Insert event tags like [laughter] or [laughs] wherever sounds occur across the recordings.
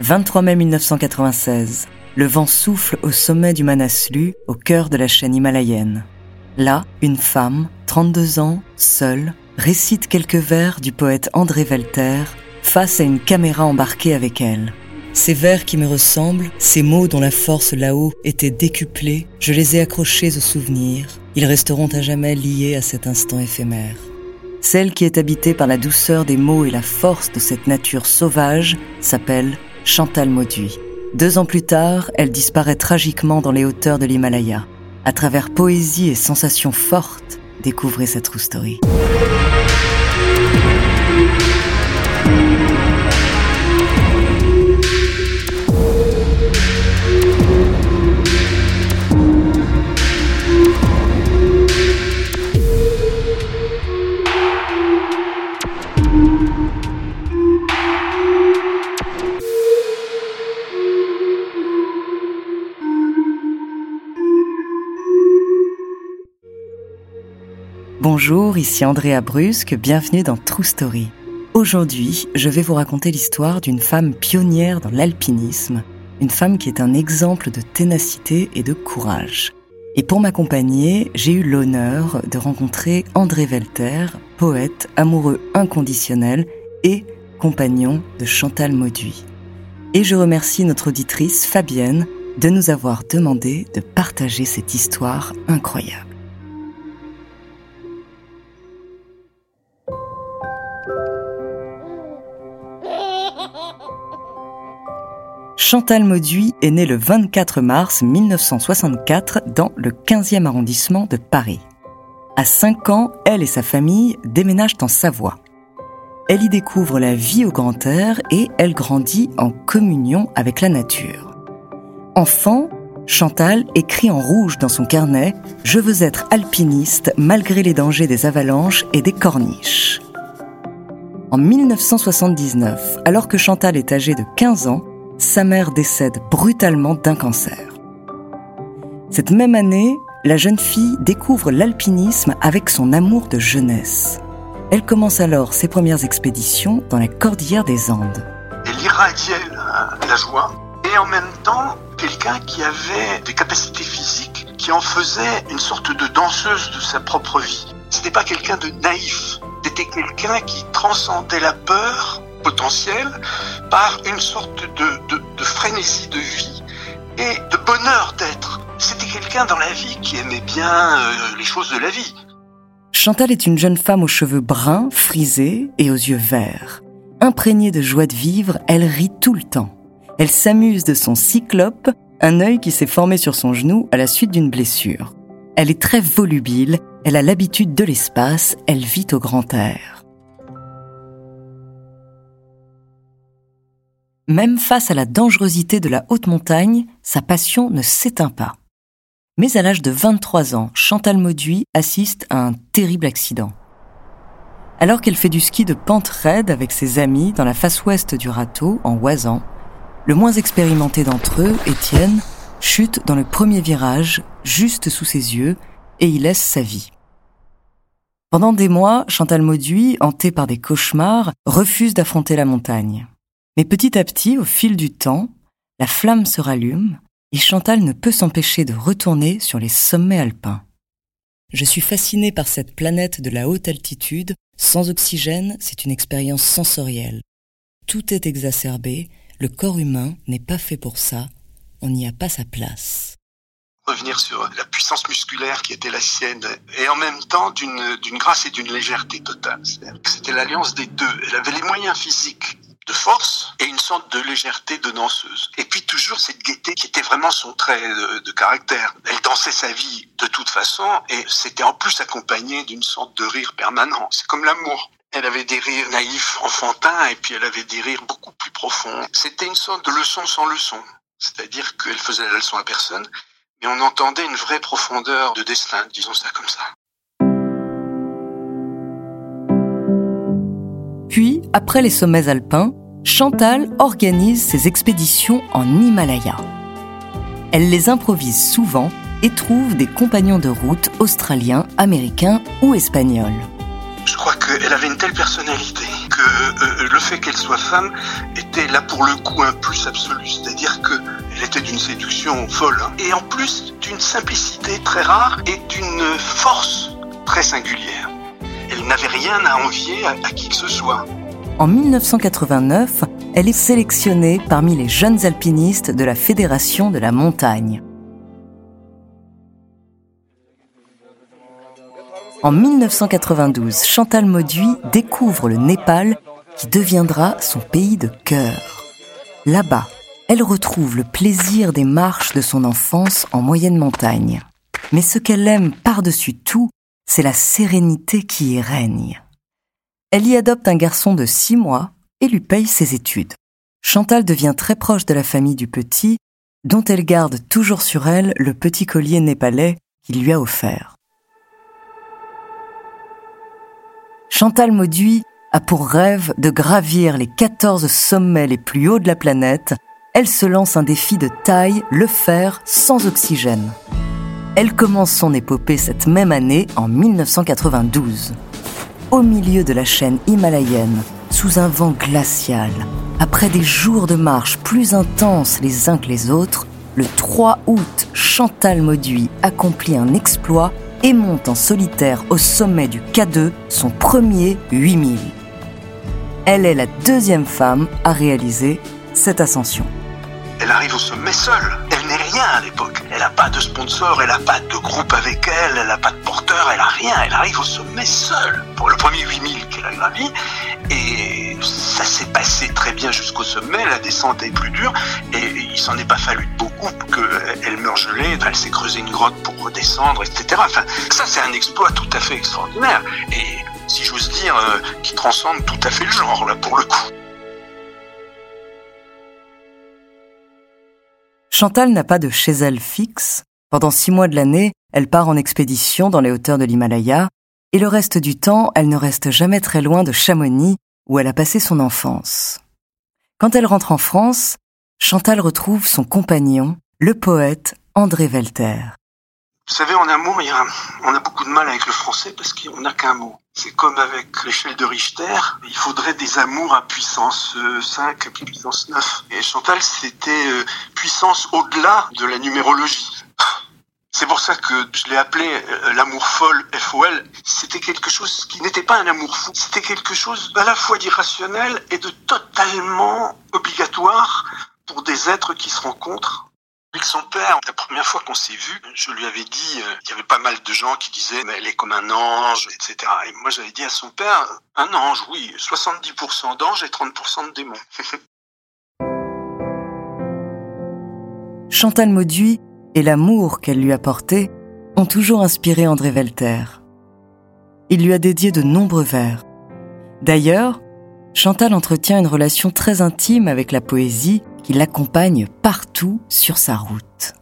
23 mai 1996. Le vent souffle au sommet du Manaslu, au cœur de la chaîne himalayenne. Là, une femme, 32 ans, seule, récite quelques vers du poète André Velter face à une caméra embarquée avec elle. Ces vers qui me ressemblent, ces mots dont la force là-haut était décuplée, je les ai accrochés au souvenir. Ils resteront à jamais liés à cet instant éphémère. Celle qui est habitée par la douceur des mots et la force de cette nature sauvage s'appelle Chantal Mauduit. Deux ans plus tard, elle disparaît tragiquement dans les hauteurs de l'Himalaya. À travers poésie et sensations fortes, découvrez cette true story. Bonjour, ici Andrea Brusque, bienvenue dans True Story. Aujourd'hui, je vais vous raconter l'histoire d'une femme pionnière dans l'alpinisme, une femme qui est un exemple de ténacité et de courage. Et pour m'accompagner, j'ai eu l'honneur de rencontrer André Velter, poète, amoureux inconditionnel et compagnon de Chantal Mauduit. Et je remercie notre auditrice Fabienne de nous avoir demandé de partager cette histoire incroyable. Chantal Mauduit est née le 24 mars 1964 dans le 15e arrondissement de Paris. À 5 ans, elle et sa famille déménagent en Savoie. Elle y découvre la vie au grand air et elle grandit en communion avec la nature. Enfant, Chantal écrit en rouge dans son carnet ⁇ Je veux être alpiniste malgré les dangers des avalanches et des corniches ⁇ En 1979, alors que Chantal est âgée de 15 ans, sa mère décède brutalement d'un cancer. Cette même année, la jeune fille découvre l'alpinisme avec son amour de jeunesse. Elle commence alors ses premières expéditions dans la cordillère des Andes. Elle irradiait la, joie et en même temps quelqu'un qui avait des capacités physiques qui en faisait une sorte de danseuse de sa propre vie. C'était pas quelqu'un de naïf, c'était quelqu'un qui transcendait la peur potentiel par une sorte de, frénésie de vie et de bonheur d'être. C'était quelqu'un dans la vie qui aimait bien euh, les choses de la vie. Chantal est une jeune femme aux cheveux bruns, frisés et aux yeux verts. Imprégnée de joie de vivre, elle rit tout le temps. Elle s'amuse de son cyclope, un œil qui s'est formé sur son genou à la suite d'une blessure. Elle est très volubile, elle a l'habitude de l'espace, elle vit au grand air. Même face à la dangerosité de la haute montagne, sa passion ne s'éteint pas. Mais à l'âge de 23 ans, Chantal Mauduit assiste à un terrible accident. Alors qu'elle fait du ski de pente raide avec ses amis dans la face ouest du râteau, en Oisan, le moins expérimenté d'entre eux, Étienne, chute dans le premier virage, juste sous ses yeux, et y laisse sa vie. Pendant des mois, Chantal Mauduit, hantée par des cauchemars, refuse d'affronter la montagne. Mais petit à petit, au fil du temps, la flamme se rallume et Chantal ne peut s'empêcher de retourner sur les sommets alpins. Je suis fascinée par cette planète de la haute altitude. Sans oxygène, c'est une expérience sensorielle. Tout est exacerbé, le corps humain n'est pas fait pour ça, on n'y a pas sa place. Revenir sur la puissance musculaire qui était la sienne, et en même temps d'une grâce et d'une légèreté totale. C'était l'alliance des deux. Elle avait les moyens physiques de force et une sorte de légèreté de danseuse. Et puis toujours cette gaieté qui était vraiment son trait de, caractère. Elle dansait sa vie de toute façon et c'était en plus accompagné d'une sorte de rire permanent. C'est comme l'amour. Elle avait des rires naïfs, enfantins, et puis elle avait des rires beaucoup plus profonds. C'était une sorte de leçon sans leçon. C'est-à-dire qu'elle faisait la leçon à personne, mais on entendait une vraie profondeur de destin, disons ça comme ça. Après les sommets alpins, Chantal organise ses expéditions en Himalaya. Elle les improvise souvent et trouve des compagnons de route australiens, américains ou espagnols. Je crois qu'elle avait une telle personnalité que euh, le fait qu'elle soit femme était là pour le coup un plus absolu, c'est-à-dire que elle était d'une séduction folle hein. et en plus d'une simplicité très rare et d'une force très singulière. Elle n'avait rien à envier à qui que ce soit. En 1989, elle est sélectionnée parmi les jeunes alpinistes de la Fédération de la montagne. En 1992, Chantal Mauduit découvre le Népal qui deviendra son pays de cœur. Là-bas, elle retrouve le plaisir des marches de son enfance en moyenne montagne. Mais ce qu'elle aime par-dessus tout, c'est la sérénité qui y règne. Elle y adopte un garçon de six mois et lui paye ses études. Chantal devient très proche de la famille du petit, dont elle garde toujours sur elle le petit collier népalais qu'il lui a offert. Chantal Mauduit a pour rêve de gravir les 14 sommets les plus hauts de la planète. Elle se lance un défi de taille, le faire sans oxygène. Elle commence son épopée cette même année, en 1992. Au milieu de la chaîne himalayenne, sous un vent glacial, après des jours de marche plus intenses les uns que les autres, le 3 août, Chantal Mauduit accomplit un exploit et monte en solitaire au sommet du K2 son premier 8000. Elle est la deuxième femme à réaliser cette ascension. Elle arrive au sommet seule. N'est rien à l'époque. Elle n'a pas de sponsor, elle n'a pas de groupe avec elle, elle n'a pas de porteur, elle n'a rien. Elle arrive au sommet seule pour le premier 8000 qu'elle a gravi. Et ça s'est passé très bien jusqu'au sommet. La descente est plus dure et il s'en est pas fallu beaucoup qu'elle meure gelée. Elle s'est creusée une grotte pour redescendre, etc. Enfin, ça c'est un exploit tout à fait extraordinaire. Et si j'ose dire, euh, qui transcende tout à fait le genre, là, pour le coup. Chantal n'a pas de chez elle fixe. Pendant six mois de l'année, elle part en expédition dans les hauteurs de l'Himalaya, et le reste du temps, elle ne reste jamais très loin de Chamonix, où elle a passé son enfance. Quand elle rentre en France, Chantal retrouve son compagnon, le poète André Velter. Vous savez, en amour, on a beaucoup de mal avec le français parce qu'on n'a qu'un mot. C'est comme avec l'échelle de Richter, il faudrait des amours à puissance 5, à puissance 9. Et Chantal, c'était euh, puissance au-delà de la numérologie. C'est pour ça que je l'ai appelé euh, l'amour folle, FOL. C'était quelque chose qui n'était pas un amour fou. C'était quelque chose à la fois d'irrationnel et de totalement obligatoire pour des êtres qui se rencontrent avec son père, la première fois qu'on s'est vu, je lui avais dit, euh, il y avait pas mal de gens qui disaient, mais elle est comme un ange, etc. Et moi, j'avais dit à son père, un ange, oui, 70% d'ange et 30% de démon. [laughs] Chantal Mauduit et l'amour qu'elle lui a porté ont toujours inspiré André Velter. Il lui a dédié de nombreux vers. D'ailleurs, Chantal entretient une relation très intime avec la poésie qui l'accompagne partout sur sa route.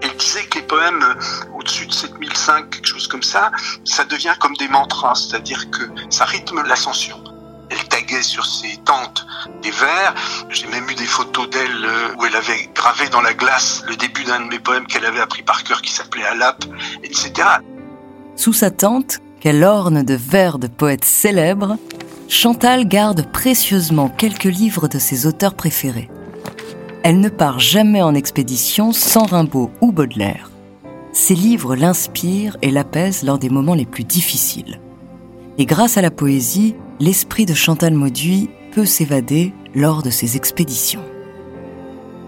Elle disait que les poèmes euh, au-dessus de 7005, quelque chose comme ça, ça devient comme des mantras, c'est-à-dire que ça rythme l'ascension. Elle taguait sur ses tentes des vers. J'ai même eu des photos d'elle euh, où elle avait gravé dans la glace le début d'un de mes poèmes qu'elle avait appris par cœur qui s'appelait Alap, etc. Sous sa tente, qu'elle orne de vers de poètes célèbres, Chantal garde précieusement quelques livres de ses auteurs préférés elle ne part jamais en expédition sans Rimbaud ou Baudelaire. Ses livres l'inspirent et l'apaisent lors des moments les plus difficiles. Et grâce à la poésie, l'esprit de Chantal Mauduit peut s'évader lors de ses expéditions.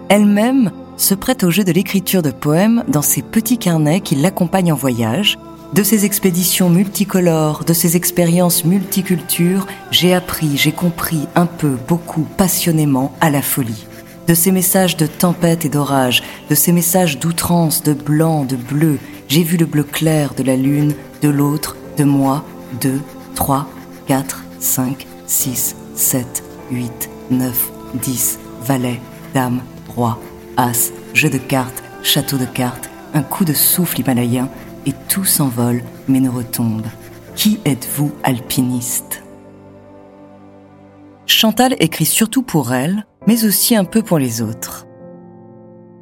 Elle-même se prête au jeu de l'écriture de poèmes dans ses petits carnets qui l'accompagnent en voyage. De ses expéditions multicolores, de ses expériences multicultures, j'ai appris, j'ai compris un peu, beaucoup, passionnément à la folie de ces messages de tempête et d'orage, de ces messages d'outrance, de blanc, de bleu. J'ai vu le bleu clair de la lune, de l'autre, de moi, deux, trois, quatre, cinq, six, sept, huit, neuf, dix, valet, dame, roi, as, jeu de cartes, château de cartes, un coup de souffle himalayen, et tout s'envole mais ne retombe. Qui êtes-vous, alpiniste? Chantal écrit surtout pour elle, mais aussi un peu pour les autres.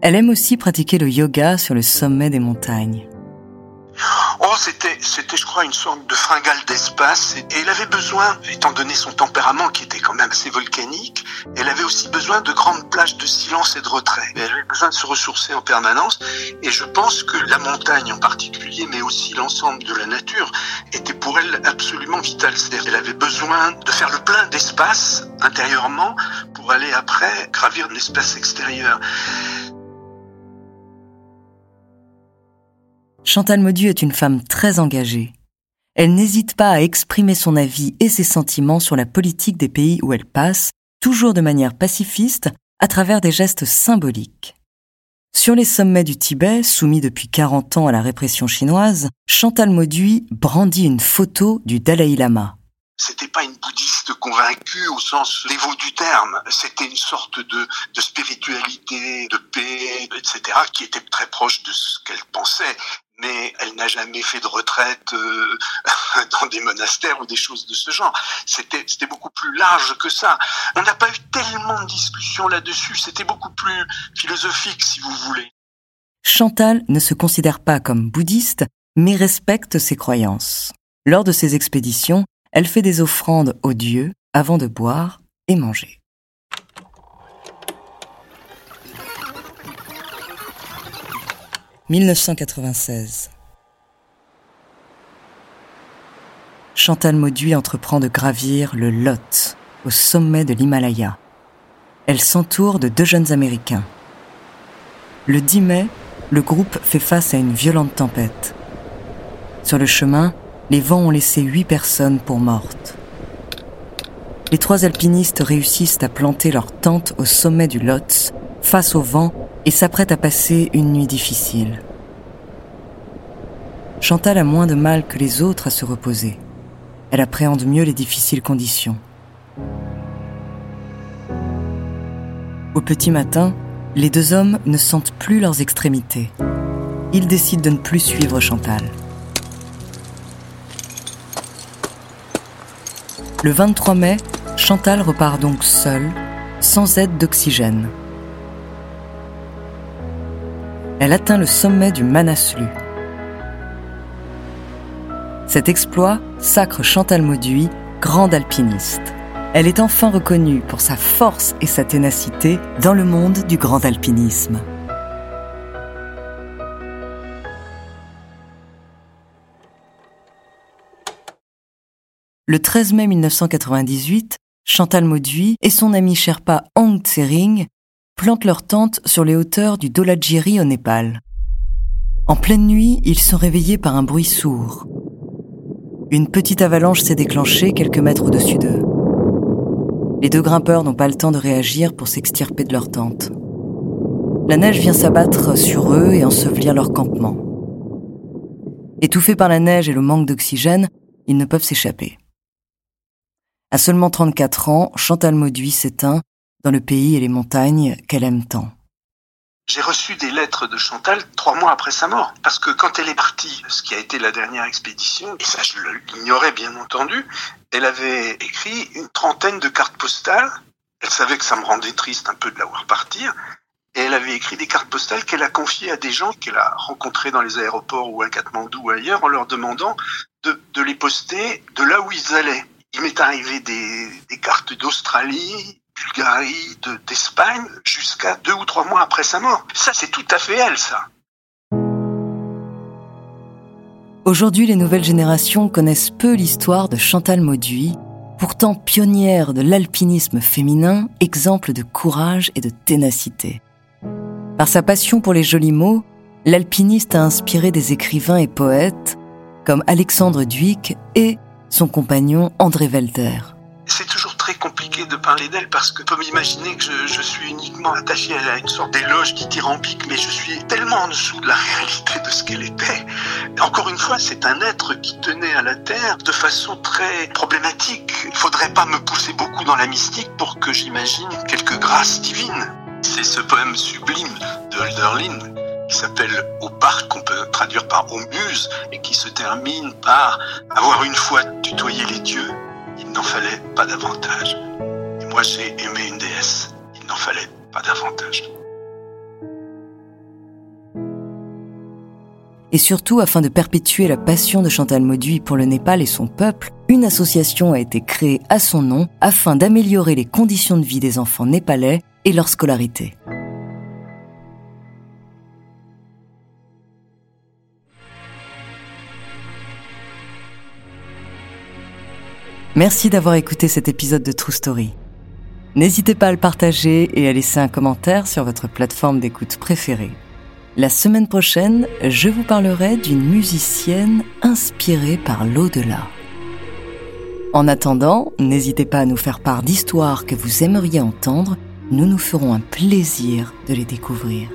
Elle aime aussi pratiquer le yoga sur le sommet des montagnes. Oh, c'était, c'était, je crois, une sorte de fringale d'espace. Et elle avait besoin, étant donné son tempérament qui était quand même assez volcanique, elle avait aussi besoin de grandes plages de silence et de retrait. Elle avait besoin de se ressourcer en permanence. Et je pense que la montagne en particulier, mais aussi l'ensemble de la nature, était pour elle absolument vitale. C'est-à-dire qu'elle avait besoin de faire le plein d'espace intérieurement pour aller après gravir l'espace extérieur. Chantal Maudu est une femme très engagée. Elle n'hésite pas à exprimer son avis et ses sentiments sur la politique des pays où elle passe, toujours de manière pacifiste, à travers des gestes symboliques. Sur les sommets du Tibet, soumis depuis 40 ans à la répression chinoise, Chantal Mauduit brandit une photo du Dalai Lama. C'était pas une bouddhiste convaincue au sens dévot du terme. C'était une sorte de spiritualité, de paix, etc., qui était très proche de ce qu'elle pensait mais elle n'a jamais fait de retraite euh, [laughs] dans des monastères ou des choses de ce genre. C'était, c'était beaucoup plus large que ça. On n'a pas eu tellement de discussions là-dessus. C'était beaucoup plus philosophique, si vous voulez. Chantal ne se considère pas comme bouddhiste, mais respecte ses croyances. Lors de ses expéditions, elle fait des offrandes aux dieux avant de boire et manger. 1996. Chantal Mauduit entreprend de gravir le Lot, au sommet de l'Himalaya. Elle s'entoure de deux jeunes Américains. Le 10 mai, le groupe fait face à une violente tempête. Sur le chemin, les vents ont laissé huit personnes pour mortes. Les trois alpinistes réussissent à planter leur tente au sommet du Lotz, face au vent et s'apprête à passer une nuit difficile. Chantal a moins de mal que les autres à se reposer. Elle appréhende mieux les difficiles conditions. Au petit matin, les deux hommes ne sentent plus leurs extrémités. Ils décident de ne plus suivre Chantal. Le 23 mai, Chantal repart donc seule, sans aide d'oxygène. Elle atteint le sommet du Manaslu. Cet exploit sacre Chantal Mauduit, grande alpiniste. Elle est enfin reconnue pour sa force et sa ténacité dans le monde du grand alpinisme. Le 13 mai 1998, Chantal Mauduit et son ami Sherpa Hong Tsering plantent leur tente sur les hauteurs du Dolagiri au Népal. En pleine nuit, ils sont réveillés par un bruit sourd. Une petite avalanche s'est déclenchée quelques mètres au-dessus d'eux. Les deux grimpeurs n'ont pas le temps de réagir pour s'extirper de leur tente. La neige vient s'abattre sur eux et ensevelir leur campement. Étouffés par la neige et le manque d'oxygène, ils ne peuvent s'échapper. À seulement 34 ans, Chantal Mauduit s'éteint dans le pays et les montagnes qu'elle aime tant. J'ai reçu des lettres de Chantal trois mois après sa mort, parce que quand elle est partie, ce qui a été la dernière expédition, et ça je l'ignorais bien entendu, elle avait écrit une trentaine de cartes postales. Elle savait que ça me rendait triste un peu de la voir partir, et elle avait écrit des cartes postales qu'elle a confiées à des gens qu'elle a rencontrés dans les aéroports ou à Katmandou ou ailleurs en leur demandant de, les poster de là où ils allaient. Il m'est arrivé des cartes d'Australie, Bulgarie, d'Espagne, jusqu'à deux ou trois mois après sa mort. Ça, c'est tout à fait elle, ça. Aujourd'hui, les nouvelles générations connaissent peu l'histoire de Chantal Mauduit, pourtant pionnière de l'alpinisme féminin, exemple de courage et de ténacité. Par sa passion pour les jolis mots, l'alpiniste a inspiré des écrivains et poètes comme Alexandre Duic et son compagnon André Welter c'est toujours très compliqué de parler d'elle parce que peut m'imaginer que je, suis uniquement attaché à une sorte d'éloge dithyrambique, mais je suis tellement en dessous de la [laughs] réalité de ce qu'elle était. Encore une fois, c'est un être qui tenait à la Terre de façon très problématique. Il faudrait pas me pousser beaucoup dans la mystique pour que j'imagine quelques grâces divines. C'est ce poème sublime de Hölderlin qui s'appelle Au parc, qu'on peut traduire par Au muse, et qui se termine par Avoir une fois tutoyé les dieux, n'en fallait pas davantage. Et moi j'ai aimé une déesse, il n'en fallait pas davantage. Et surtout, afin de perpétuer la passion de Chantal Mauduit pour le Népal et son peuple, une association a été créée à son nom afin d'améliorer les conditions de vie des enfants népalais et leur scolarité. Merci d'avoir écouté cet épisode de True Story. N'hésitez pas à le partager et à laisser un commentaire sur votre plateforme d'écoute préférée. La semaine prochaine, je vous parlerai d'une musicienne inspirée par l'au-delà. En attendant, n'hésitez pas à nous faire part d'histoires que vous aimeriez entendre, nous nous ferons un plaisir de les découvrir.